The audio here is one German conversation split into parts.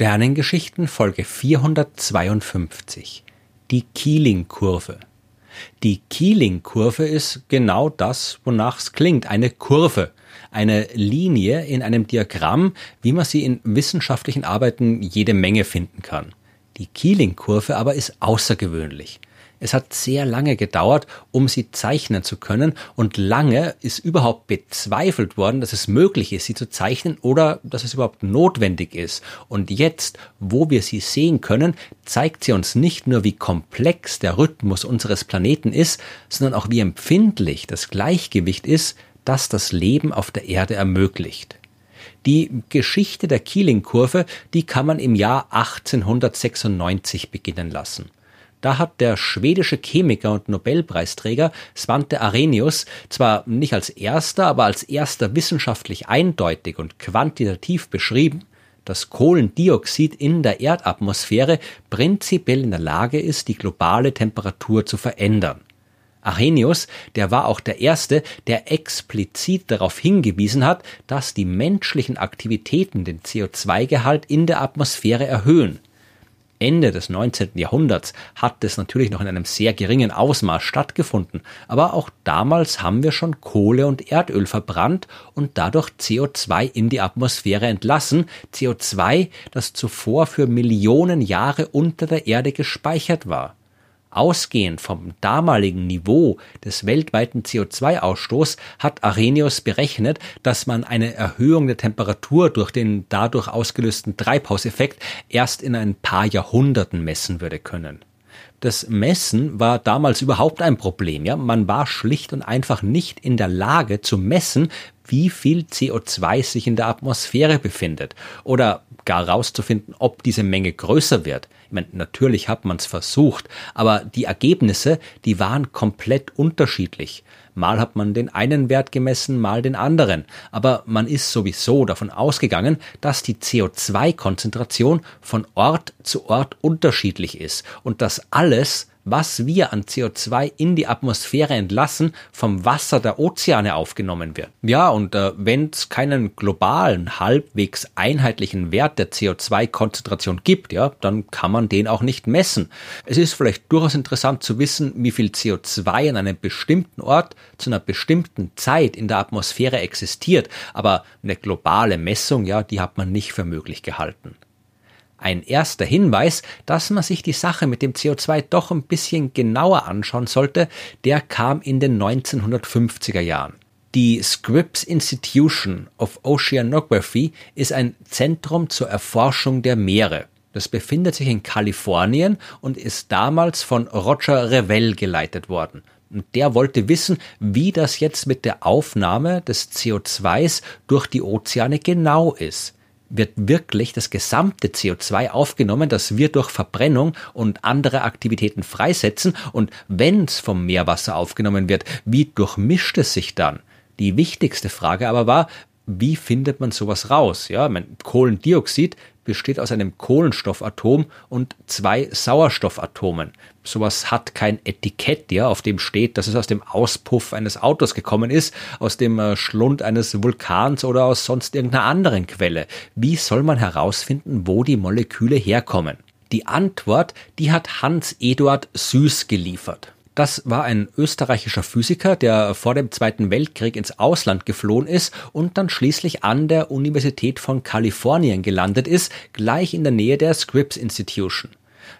Sternengeschichten Folge 452 Die Keeling-Kurve Die Keeling-Kurve ist genau das, wonach es klingt, eine Kurve, eine Linie in einem Diagramm, wie man sie in wissenschaftlichen Arbeiten jede Menge finden kann. Die Keeling-Kurve aber ist außergewöhnlich. Es hat sehr lange gedauert, um sie zeichnen zu können und lange ist überhaupt bezweifelt worden, dass es möglich ist, sie zu zeichnen oder dass es überhaupt notwendig ist. Und jetzt, wo wir sie sehen können, zeigt sie uns nicht nur, wie komplex der Rhythmus unseres Planeten ist, sondern auch wie empfindlich das Gleichgewicht ist, das das Leben auf der Erde ermöglicht. Die Geschichte der Keeling-Kurve, die kann man im Jahr 1896 beginnen lassen. Da hat der schwedische Chemiker und Nobelpreisträger Svante Arrhenius zwar nicht als erster, aber als erster wissenschaftlich eindeutig und quantitativ beschrieben, dass Kohlendioxid in der Erdatmosphäre prinzipiell in der Lage ist, die globale Temperatur zu verändern. Arrhenius, der war auch der Erste, der explizit darauf hingewiesen hat, dass die menschlichen Aktivitäten den CO2-Gehalt in der Atmosphäre erhöhen. Ende des 19. Jahrhunderts hat es natürlich noch in einem sehr geringen Ausmaß stattgefunden, aber auch damals haben wir schon Kohle und Erdöl verbrannt und dadurch CO2 in die Atmosphäre entlassen, CO2, das zuvor für Millionen Jahre unter der Erde gespeichert war. Ausgehend vom damaligen Niveau des weltweiten CO2-Ausstoßes hat Arrhenius berechnet, dass man eine Erhöhung der Temperatur durch den dadurch ausgelösten Treibhauseffekt erst in ein paar Jahrhunderten messen würde können. Das Messen war damals überhaupt ein Problem, ja. Man war schlicht und einfach nicht in der Lage zu messen, wie viel CO2 sich in der Atmosphäre befindet oder gar herauszufinden, ob diese Menge größer wird. Ich meine, natürlich hat man es versucht, aber die Ergebnisse, die waren komplett unterschiedlich. Mal hat man den einen Wert gemessen, mal den anderen. Aber man ist sowieso davon ausgegangen, dass die CO2-Konzentration von Ort zu Ort unterschiedlich ist und dass alles was wir an CO2 in die Atmosphäre entlassen, vom Wasser der Ozeane aufgenommen wird. Ja, und äh, wenn es keinen globalen, halbwegs einheitlichen Wert der CO2-Konzentration gibt, ja, dann kann man den auch nicht messen. Es ist vielleicht durchaus interessant zu wissen, wie viel CO2 an einem bestimmten Ort zu einer bestimmten Zeit in der Atmosphäre existiert, aber eine globale Messung, ja, die hat man nicht für möglich gehalten. Ein erster Hinweis, dass man sich die Sache mit dem CO2 doch ein bisschen genauer anschauen sollte, der kam in den 1950er Jahren. Die Scripps Institution of Oceanography ist ein Zentrum zur Erforschung der Meere. Das befindet sich in Kalifornien und ist damals von Roger Revell geleitet worden. Und der wollte wissen, wie das jetzt mit der Aufnahme des CO2s durch die Ozeane genau ist wird wirklich das gesamte CO2 aufgenommen, das wir durch Verbrennung und andere Aktivitäten freisetzen. Und wenn es vom Meerwasser aufgenommen wird, wie durchmischt es sich dann? Die wichtigste Frage aber war, wie findet man sowas raus? Ja, mein Kohlendioxid besteht aus einem Kohlenstoffatom und zwei Sauerstoffatomen. Sowas hat kein Etikett, ja, auf dem steht, dass es aus dem Auspuff eines Autos gekommen ist, aus dem äh, Schlund eines Vulkans oder aus sonst irgendeiner anderen Quelle. Wie soll man herausfinden, wo die Moleküle herkommen? Die Antwort, die hat Hans Eduard Süß geliefert. Das war ein österreichischer Physiker, der vor dem Zweiten Weltkrieg ins Ausland geflohen ist und dann schließlich an der Universität von Kalifornien gelandet ist, gleich in der Nähe der Scripps Institution.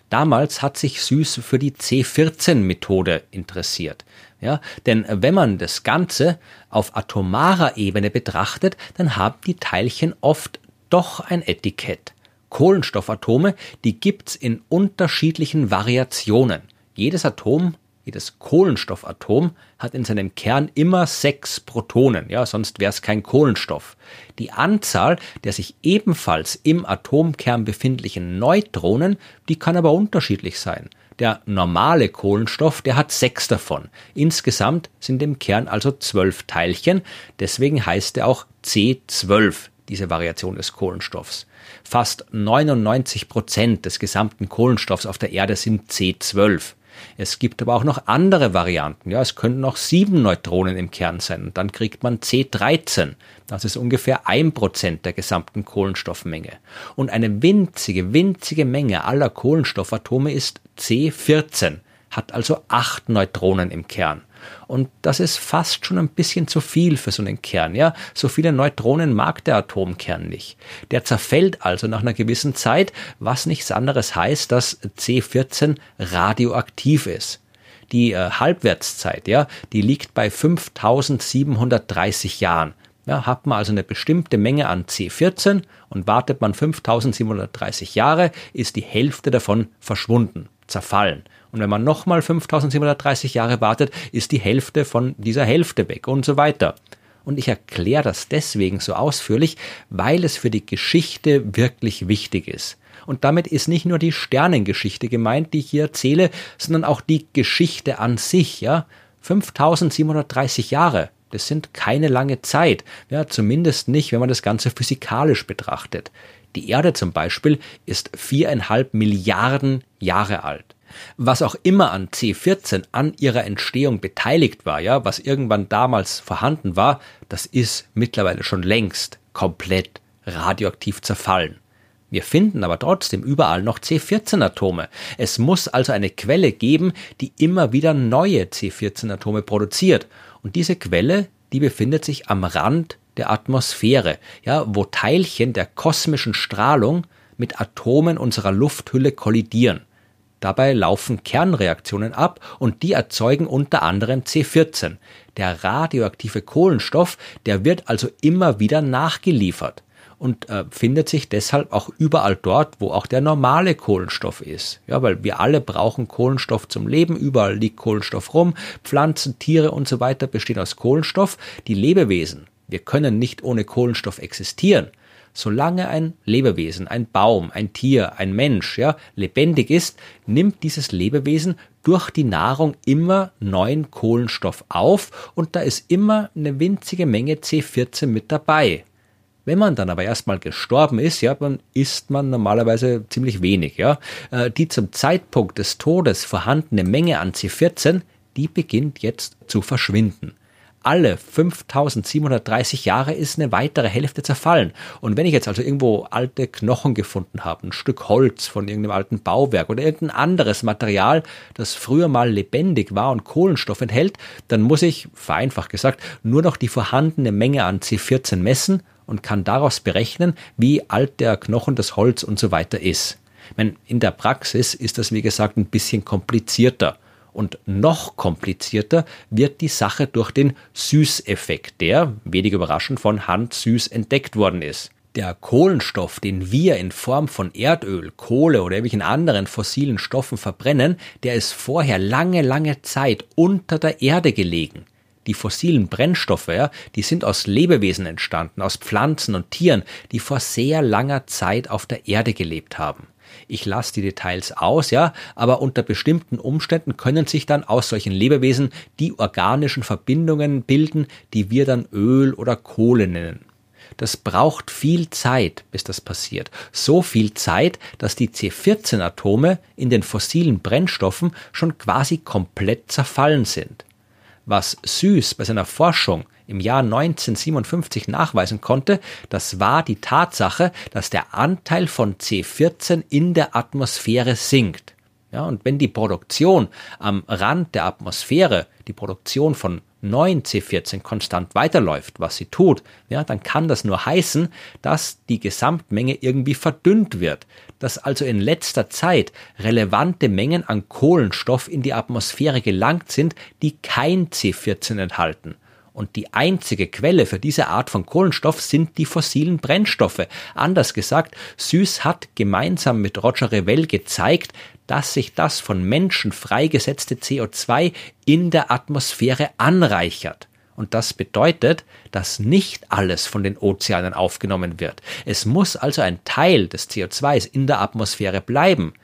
Damals hat sich Süß für die C14-Methode interessiert. Ja, denn wenn man das Ganze auf atomarer Ebene betrachtet, dann haben die Teilchen oft doch ein Etikett. Kohlenstoffatome, die gibt's in unterschiedlichen Variationen. Jedes Atom jedes Kohlenstoffatom hat in seinem Kern immer sechs Protonen, ja, sonst wäre es kein Kohlenstoff. Die Anzahl der sich ebenfalls im Atomkern befindlichen Neutronen, die kann aber unterschiedlich sein. Der normale Kohlenstoff, der hat sechs davon. Insgesamt sind im Kern also zwölf Teilchen, deswegen heißt er auch C12, diese Variation des Kohlenstoffs. Fast 99 Prozent des gesamten Kohlenstoffs auf der Erde sind C12. Es gibt aber auch noch andere Varianten. Ja, es könnten auch sieben Neutronen im Kern sein und dann kriegt man C13. Das ist ungefähr ein Prozent der gesamten Kohlenstoffmenge. Und eine winzige, winzige Menge aller Kohlenstoffatome ist C14, hat also acht Neutronen im Kern. Und das ist fast schon ein bisschen zu viel für so einen Kern, ja. So viele Neutronen mag der Atomkern nicht. Der zerfällt also nach einer gewissen Zeit, was nichts anderes heißt, dass C14 radioaktiv ist. Die äh, Halbwertszeit, ja, die liegt bei 5730 Jahren. Ja, hat man also eine bestimmte Menge an C14 und wartet man 5730 Jahre, ist die Hälfte davon verschwunden, zerfallen. Und wenn man nochmal 5730 Jahre wartet, ist die Hälfte von dieser Hälfte weg und so weiter. Und ich erkläre das deswegen so ausführlich, weil es für die Geschichte wirklich wichtig ist. Und damit ist nicht nur die Sternengeschichte gemeint, die ich hier erzähle, sondern auch die Geschichte an sich, ja. 5730 Jahre. Das sind keine lange Zeit. Ja, zumindest nicht, wenn man das Ganze physikalisch betrachtet. Die Erde zum Beispiel ist viereinhalb Milliarden Jahre alt was auch immer an C14 an ihrer Entstehung beteiligt war, ja, was irgendwann damals vorhanden war, das ist mittlerweile schon längst komplett radioaktiv zerfallen. Wir finden aber trotzdem überall noch C14-Atome. Es muss also eine Quelle geben, die immer wieder neue C14-Atome produziert. Und diese Quelle, die befindet sich am Rand der Atmosphäre, ja, wo Teilchen der kosmischen Strahlung mit Atomen unserer Lufthülle kollidieren. Dabei laufen Kernreaktionen ab und die erzeugen unter anderem C14. Der radioaktive Kohlenstoff, der wird also immer wieder nachgeliefert und äh, findet sich deshalb auch überall dort, wo auch der normale Kohlenstoff ist. Ja, weil wir alle brauchen Kohlenstoff zum Leben, überall liegt Kohlenstoff rum, Pflanzen, Tiere und so weiter bestehen aus Kohlenstoff. Die Lebewesen, wir können nicht ohne Kohlenstoff existieren. Solange ein Lebewesen, ein Baum, ein Tier, ein Mensch, ja, lebendig ist, nimmt dieses Lebewesen durch die Nahrung immer neuen Kohlenstoff auf und da ist immer eine winzige Menge C14 mit dabei. Wenn man dann aber erstmal gestorben ist, ja, dann isst man normalerweise ziemlich wenig, ja. Äh, die zum Zeitpunkt des Todes vorhandene Menge an C14, die beginnt jetzt zu verschwinden alle 5730 Jahre ist eine weitere Hälfte zerfallen. Und wenn ich jetzt also irgendwo alte Knochen gefunden habe, ein Stück Holz von irgendeinem alten Bauwerk oder irgendein anderes Material, das früher mal lebendig war und Kohlenstoff enthält, dann muss ich, vereinfacht gesagt, nur noch die vorhandene Menge an C14 messen und kann daraus berechnen, wie alt der Knochen, das Holz und so weiter ist. In der Praxis ist das, wie gesagt, ein bisschen komplizierter. Und noch komplizierter wird die Sache durch den Süßeffekt, der, wenig überraschend, von Hans Süß entdeckt worden ist. Der Kohlenstoff, den wir in Form von Erdöl, Kohle oder irgendwelchen anderen fossilen Stoffen verbrennen, der ist vorher lange, lange Zeit unter der Erde gelegen. Die fossilen Brennstoffe, ja, die sind aus Lebewesen entstanden, aus Pflanzen und Tieren, die vor sehr langer Zeit auf der Erde gelebt haben. Ich lasse die Details aus, ja, aber unter bestimmten Umständen können sich dann aus solchen Lebewesen die organischen Verbindungen bilden, die wir dann Öl oder Kohle nennen. Das braucht viel Zeit, bis das passiert. So viel Zeit, dass die C14-Atome in den fossilen Brennstoffen schon quasi komplett zerfallen sind. Was Süß bei seiner Forschung im Jahr 1957 nachweisen konnte, das war die Tatsache, dass der Anteil von C14 in der Atmosphäre sinkt. Ja, und wenn die Produktion am Rand der Atmosphäre, die Produktion von neuen C14 konstant weiterläuft, was sie tut, ja, dann kann das nur heißen, dass die Gesamtmenge irgendwie verdünnt wird, dass also in letzter Zeit relevante Mengen an Kohlenstoff in die Atmosphäre gelangt sind, die kein C14 enthalten. Und die einzige Quelle für diese Art von Kohlenstoff sind die fossilen Brennstoffe. Anders gesagt, Süß hat gemeinsam mit Roger Revell gezeigt, dass sich das von Menschen freigesetzte CO2 in der Atmosphäre anreichert. Und das bedeutet, dass nicht alles von den Ozeanen aufgenommen wird. Es muss also ein Teil des CO2s in der Atmosphäre bleiben.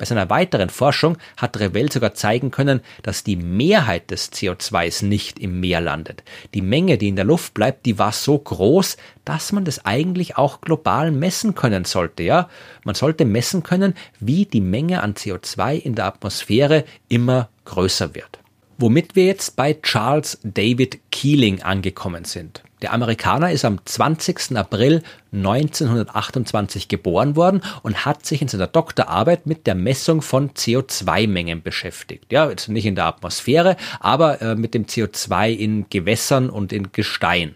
Bei seiner weiteren Forschung hat Revell sogar zeigen können, dass die Mehrheit des CO2s nicht im Meer landet. Die Menge, die in der Luft bleibt, die war so groß, dass man das eigentlich auch global messen können sollte, ja? Man sollte messen können, wie die Menge an CO2 in der Atmosphäre immer größer wird. Womit wir jetzt bei Charles David Keeling angekommen sind. Der Amerikaner ist am 20. April 1928 geboren worden und hat sich in seiner Doktorarbeit mit der Messung von CO2-Mengen beschäftigt. Ja, jetzt nicht in der Atmosphäre, aber äh, mit dem CO2 in Gewässern und in Gestein.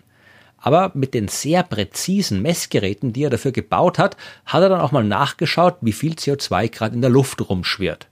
Aber mit den sehr präzisen Messgeräten, die er dafür gebaut hat, hat er dann auch mal nachgeschaut, wie viel CO2 gerade in der Luft rumschwirrt.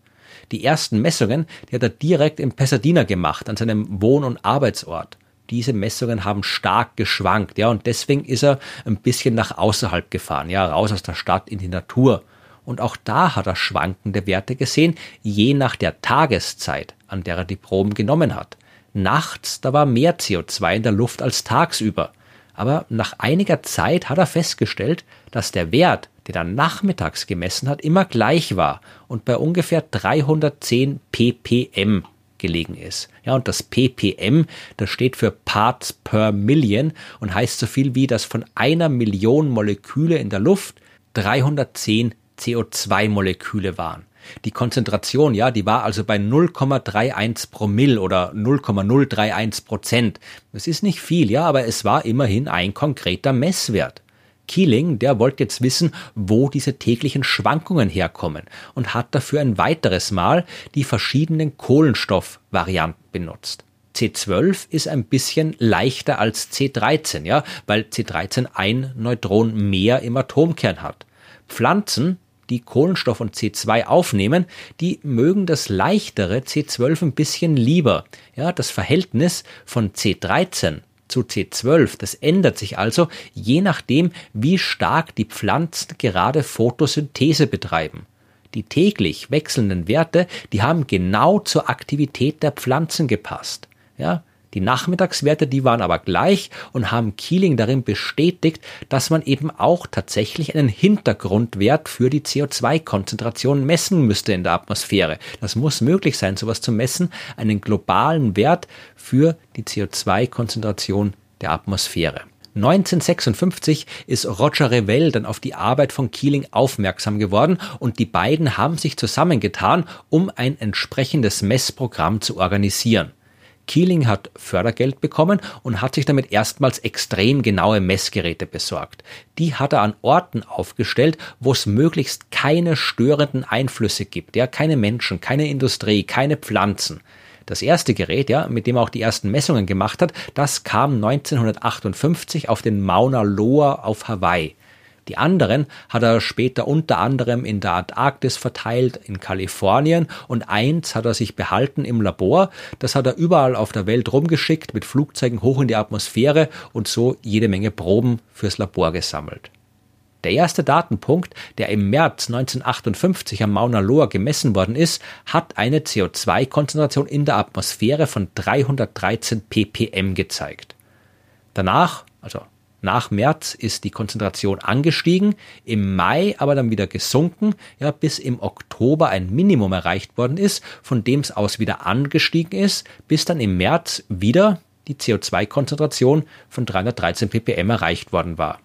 Die ersten Messungen, die hat er direkt in Pasadena gemacht, an seinem Wohn- und Arbeitsort diese Messungen haben stark geschwankt, ja, und deswegen ist er ein bisschen nach außerhalb gefahren, ja, raus aus der Stadt in die Natur. Und auch da hat er schwankende Werte gesehen, je nach der Tageszeit, an der er die Proben genommen hat. Nachts, da war mehr CO2 in der Luft als tagsüber. Aber nach einiger Zeit hat er festgestellt, dass der Wert, den er nachmittags gemessen hat, immer gleich war und bei ungefähr 310 ppm gelegen ist. Ja, und das ppm, das steht für Parts per Million und heißt so viel wie, dass von einer Million Moleküle in der Luft 310 CO2-Moleküle waren. Die Konzentration, ja, die war also bei 0,31 Promille oder 0,031 Prozent. Das ist nicht viel, ja, aber es war immerhin ein konkreter Messwert. Keeling, der wollte jetzt wissen, wo diese täglichen Schwankungen herkommen und hat dafür ein weiteres Mal die verschiedenen Kohlenstoffvarianten benutzt. C12 ist ein bisschen leichter als C13, ja, weil C13 ein Neutron mehr im Atomkern hat. Pflanzen, die Kohlenstoff und C2 aufnehmen, die mögen das leichtere C12 ein bisschen lieber. Ja, das Verhältnis von C13 zu C12. Das ändert sich also je nachdem, wie stark die Pflanzen gerade Photosynthese betreiben. Die täglich wechselnden Werte, die haben genau zur Aktivität der Pflanzen gepasst. Ja, die Nachmittagswerte, die waren aber gleich und haben Keeling darin bestätigt, dass man eben auch tatsächlich einen Hintergrundwert für die CO2-Konzentration messen müsste in der Atmosphäre. Das muss möglich sein, sowas zu messen, einen globalen Wert für die CO2-Konzentration der Atmosphäre. 1956 ist Roger Revell dann auf die Arbeit von Keeling aufmerksam geworden und die beiden haben sich zusammengetan, um ein entsprechendes Messprogramm zu organisieren. Keeling hat Fördergeld bekommen und hat sich damit erstmals extrem genaue Messgeräte besorgt. Die hat er an Orten aufgestellt, wo es möglichst keine störenden Einflüsse gibt, ja, keine Menschen, keine Industrie, keine Pflanzen. Das erste Gerät, ja, mit dem er auch die ersten Messungen gemacht hat, das kam 1958 auf den Mauna Loa auf Hawaii. Die anderen hat er später unter anderem in der Antarktis verteilt, in Kalifornien und eins hat er sich behalten im Labor. Das hat er überall auf der Welt rumgeschickt, mit Flugzeugen hoch in die Atmosphäre und so jede Menge Proben fürs Labor gesammelt. Der erste Datenpunkt, der im März 1958 am Mauna Loa gemessen worden ist, hat eine CO2-Konzentration in der Atmosphäre von 313 ppm gezeigt. Danach, also nach März ist die Konzentration angestiegen, im Mai aber dann wieder gesunken, ja, bis im Oktober ein Minimum erreicht worden ist, von dem es aus wieder angestiegen ist, bis dann im März wieder die CO2-Konzentration von 313 ppm erreicht worden war.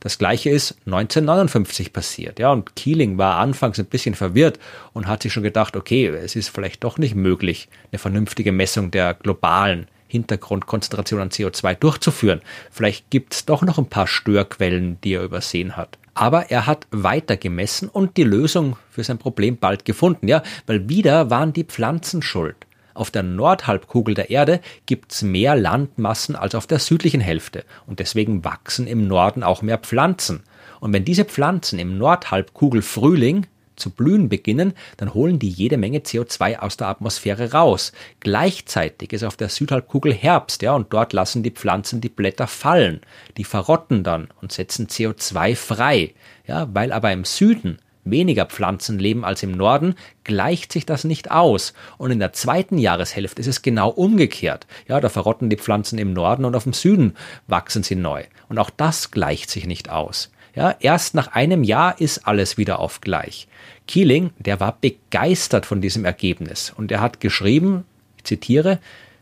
Das gleiche ist 1959 passiert. Ja, und Keeling war anfangs ein bisschen verwirrt und hat sich schon gedacht, okay, es ist vielleicht doch nicht möglich, eine vernünftige Messung der globalen Hintergrundkonzentration an CO2 durchzuführen. Vielleicht gibt es doch noch ein paar Störquellen, die er übersehen hat. Aber er hat weiter gemessen und die Lösung für sein Problem bald gefunden, ja, weil wieder waren die Pflanzen schuld. Auf der Nordhalbkugel der Erde gibt's mehr Landmassen als auf der südlichen Hälfte und deswegen wachsen im Norden auch mehr Pflanzen. Und wenn diese Pflanzen im Nordhalbkugel Frühling zu blühen beginnen, dann holen die jede Menge CO2 aus der Atmosphäre raus. Gleichzeitig ist auf der Südhalbkugel Herbst, ja, und dort lassen die Pflanzen die Blätter fallen. Die verrotten dann und setzen CO2 frei. Ja, weil aber im Süden weniger Pflanzen leben als im Norden, gleicht sich das nicht aus. Und in der zweiten Jahreshälfte ist es genau umgekehrt. Ja, da verrotten die Pflanzen im Norden und auf dem Süden wachsen sie neu. Und auch das gleicht sich nicht aus. Ja, erst nach einem Jahr ist alles wieder auf gleich. Keeling, der war begeistert von diesem Ergebnis und er hat geschrieben, ich zitiere,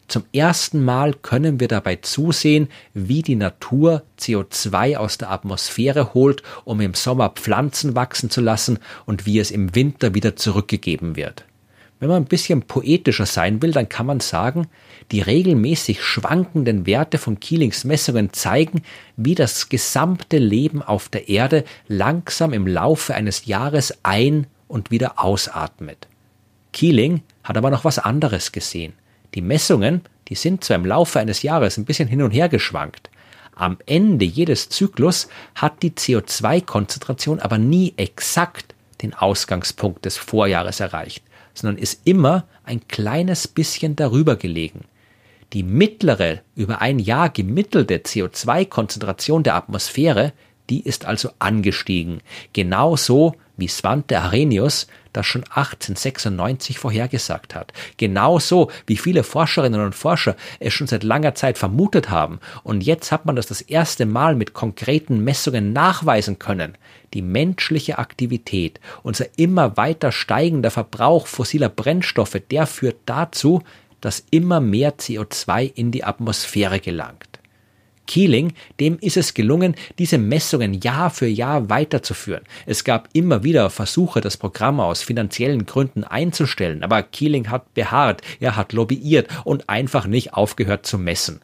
zum ersten Mal können wir dabei zusehen, wie die Natur CO2 aus der Atmosphäre holt, um im Sommer Pflanzen wachsen zu lassen und wie es im Winter wieder zurückgegeben wird. Wenn man ein bisschen poetischer sein will, dann kann man sagen, die regelmäßig schwankenden Werte von Keelings Messungen zeigen, wie das gesamte Leben auf der Erde langsam im Laufe eines Jahres ein- und wieder ausatmet. Keeling hat aber noch was anderes gesehen. Die Messungen, die sind zwar im Laufe eines Jahres ein bisschen hin und her geschwankt, am Ende jedes Zyklus hat die CO2-Konzentration aber nie exakt den Ausgangspunkt des Vorjahres erreicht sondern ist immer ein kleines bisschen darüber gelegen. Die mittlere, über ein Jahr gemittelte CO2-Konzentration der Atmosphäre, die ist also angestiegen. Genauso wie Svante Arrhenius das schon 1896 vorhergesagt hat. Genauso wie viele Forscherinnen und Forscher es schon seit langer Zeit vermutet haben. Und jetzt hat man das das erste Mal mit konkreten Messungen nachweisen können. Die menschliche Aktivität, unser immer weiter steigender Verbrauch fossiler Brennstoffe, der führt dazu, dass immer mehr CO2 in die Atmosphäre gelangt. Keeling, dem ist es gelungen, diese Messungen Jahr für Jahr weiterzuführen. Es gab immer wieder Versuche, das Programm aus finanziellen Gründen einzustellen, aber Keeling hat beharrt, er hat lobbyiert und einfach nicht aufgehört zu messen.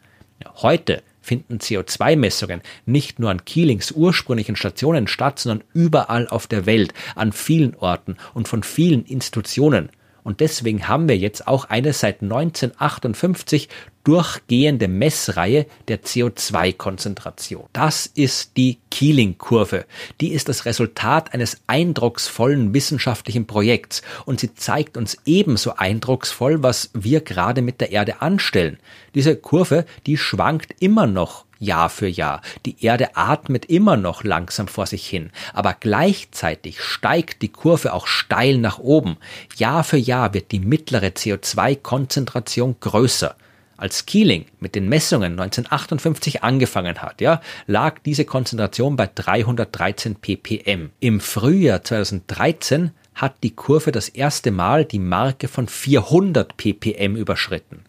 Heute finden CO2-Messungen nicht nur an Keelings ursprünglichen Stationen statt, sondern überall auf der Welt, an vielen Orten und von vielen Institutionen. Und deswegen haben wir jetzt auch eine seit 1958 durchgehende Messreihe der CO2-Konzentration. Das ist die Keeling-Kurve. Die ist das Resultat eines eindrucksvollen wissenschaftlichen Projekts und sie zeigt uns ebenso eindrucksvoll, was wir gerade mit der Erde anstellen. Diese Kurve, die schwankt immer noch Jahr für Jahr. Die Erde atmet immer noch langsam vor sich hin, aber gleichzeitig steigt die Kurve auch steil nach oben. Jahr für Jahr wird die mittlere CO2-Konzentration größer. Als Keeling mit den Messungen 1958 angefangen hat, ja, lag diese Konzentration bei 313 ppm. Im Frühjahr 2013 hat die Kurve das erste Mal die Marke von 400 ppm überschritten.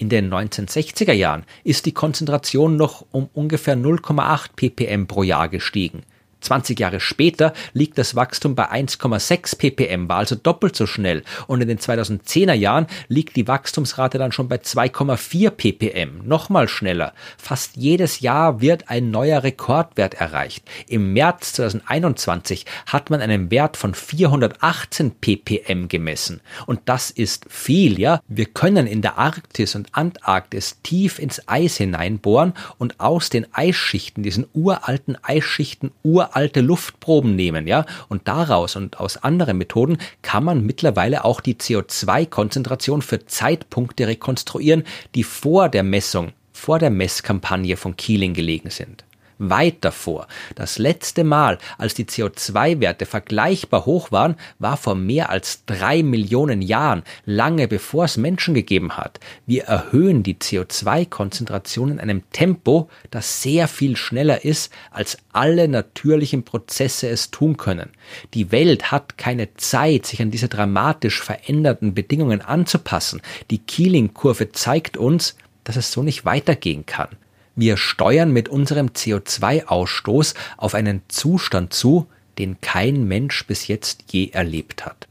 In den 1960er Jahren ist die Konzentration noch um ungefähr 0,8 ppm pro Jahr gestiegen. 20 Jahre später liegt das Wachstum bei 1,6 ppm, war also doppelt so schnell. Und in den 2010er Jahren liegt die Wachstumsrate dann schon bei 2,4 ppm, nochmal schneller. Fast jedes Jahr wird ein neuer Rekordwert erreicht. Im März 2021 hat man einen Wert von 418 ppm gemessen. Und das ist viel, ja. Wir können in der Arktis und Antarktis tief ins Eis hineinbohren und aus den Eisschichten, diesen uralten Eisschichten, uralten uralte Luftproben nehmen, ja, und daraus und aus anderen Methoden kann man mittlerweile auch die CO2-Konzentration für Zeitpunkte rekonstruieren, die vor der Messung, vor der Messkampagne von Keeling gelegen sind weit davor. Das letzte Mal, als die CO2-Werte vergleichbar hoch waren, war vor mehr als drei Millionen Jahren, lange bevor es Menschen gegeben hat. Wir erhöhen die CO2-Konzentration in einem Tempo, das sehr viel schneller ist, als alle natürlichen Prozesse es tun können. Die Welt hat keine Zeit, sich an diese dramatisch veränderten Bedingungen anzupassen. Die Keeling-Kurve zeigt uns, dass es so nicht weitergehen kann. Wir steuern mit unserem CO2-Ausstoß auf einen Zustand zu, den kein Mensch bis jetzt je erlebt hat.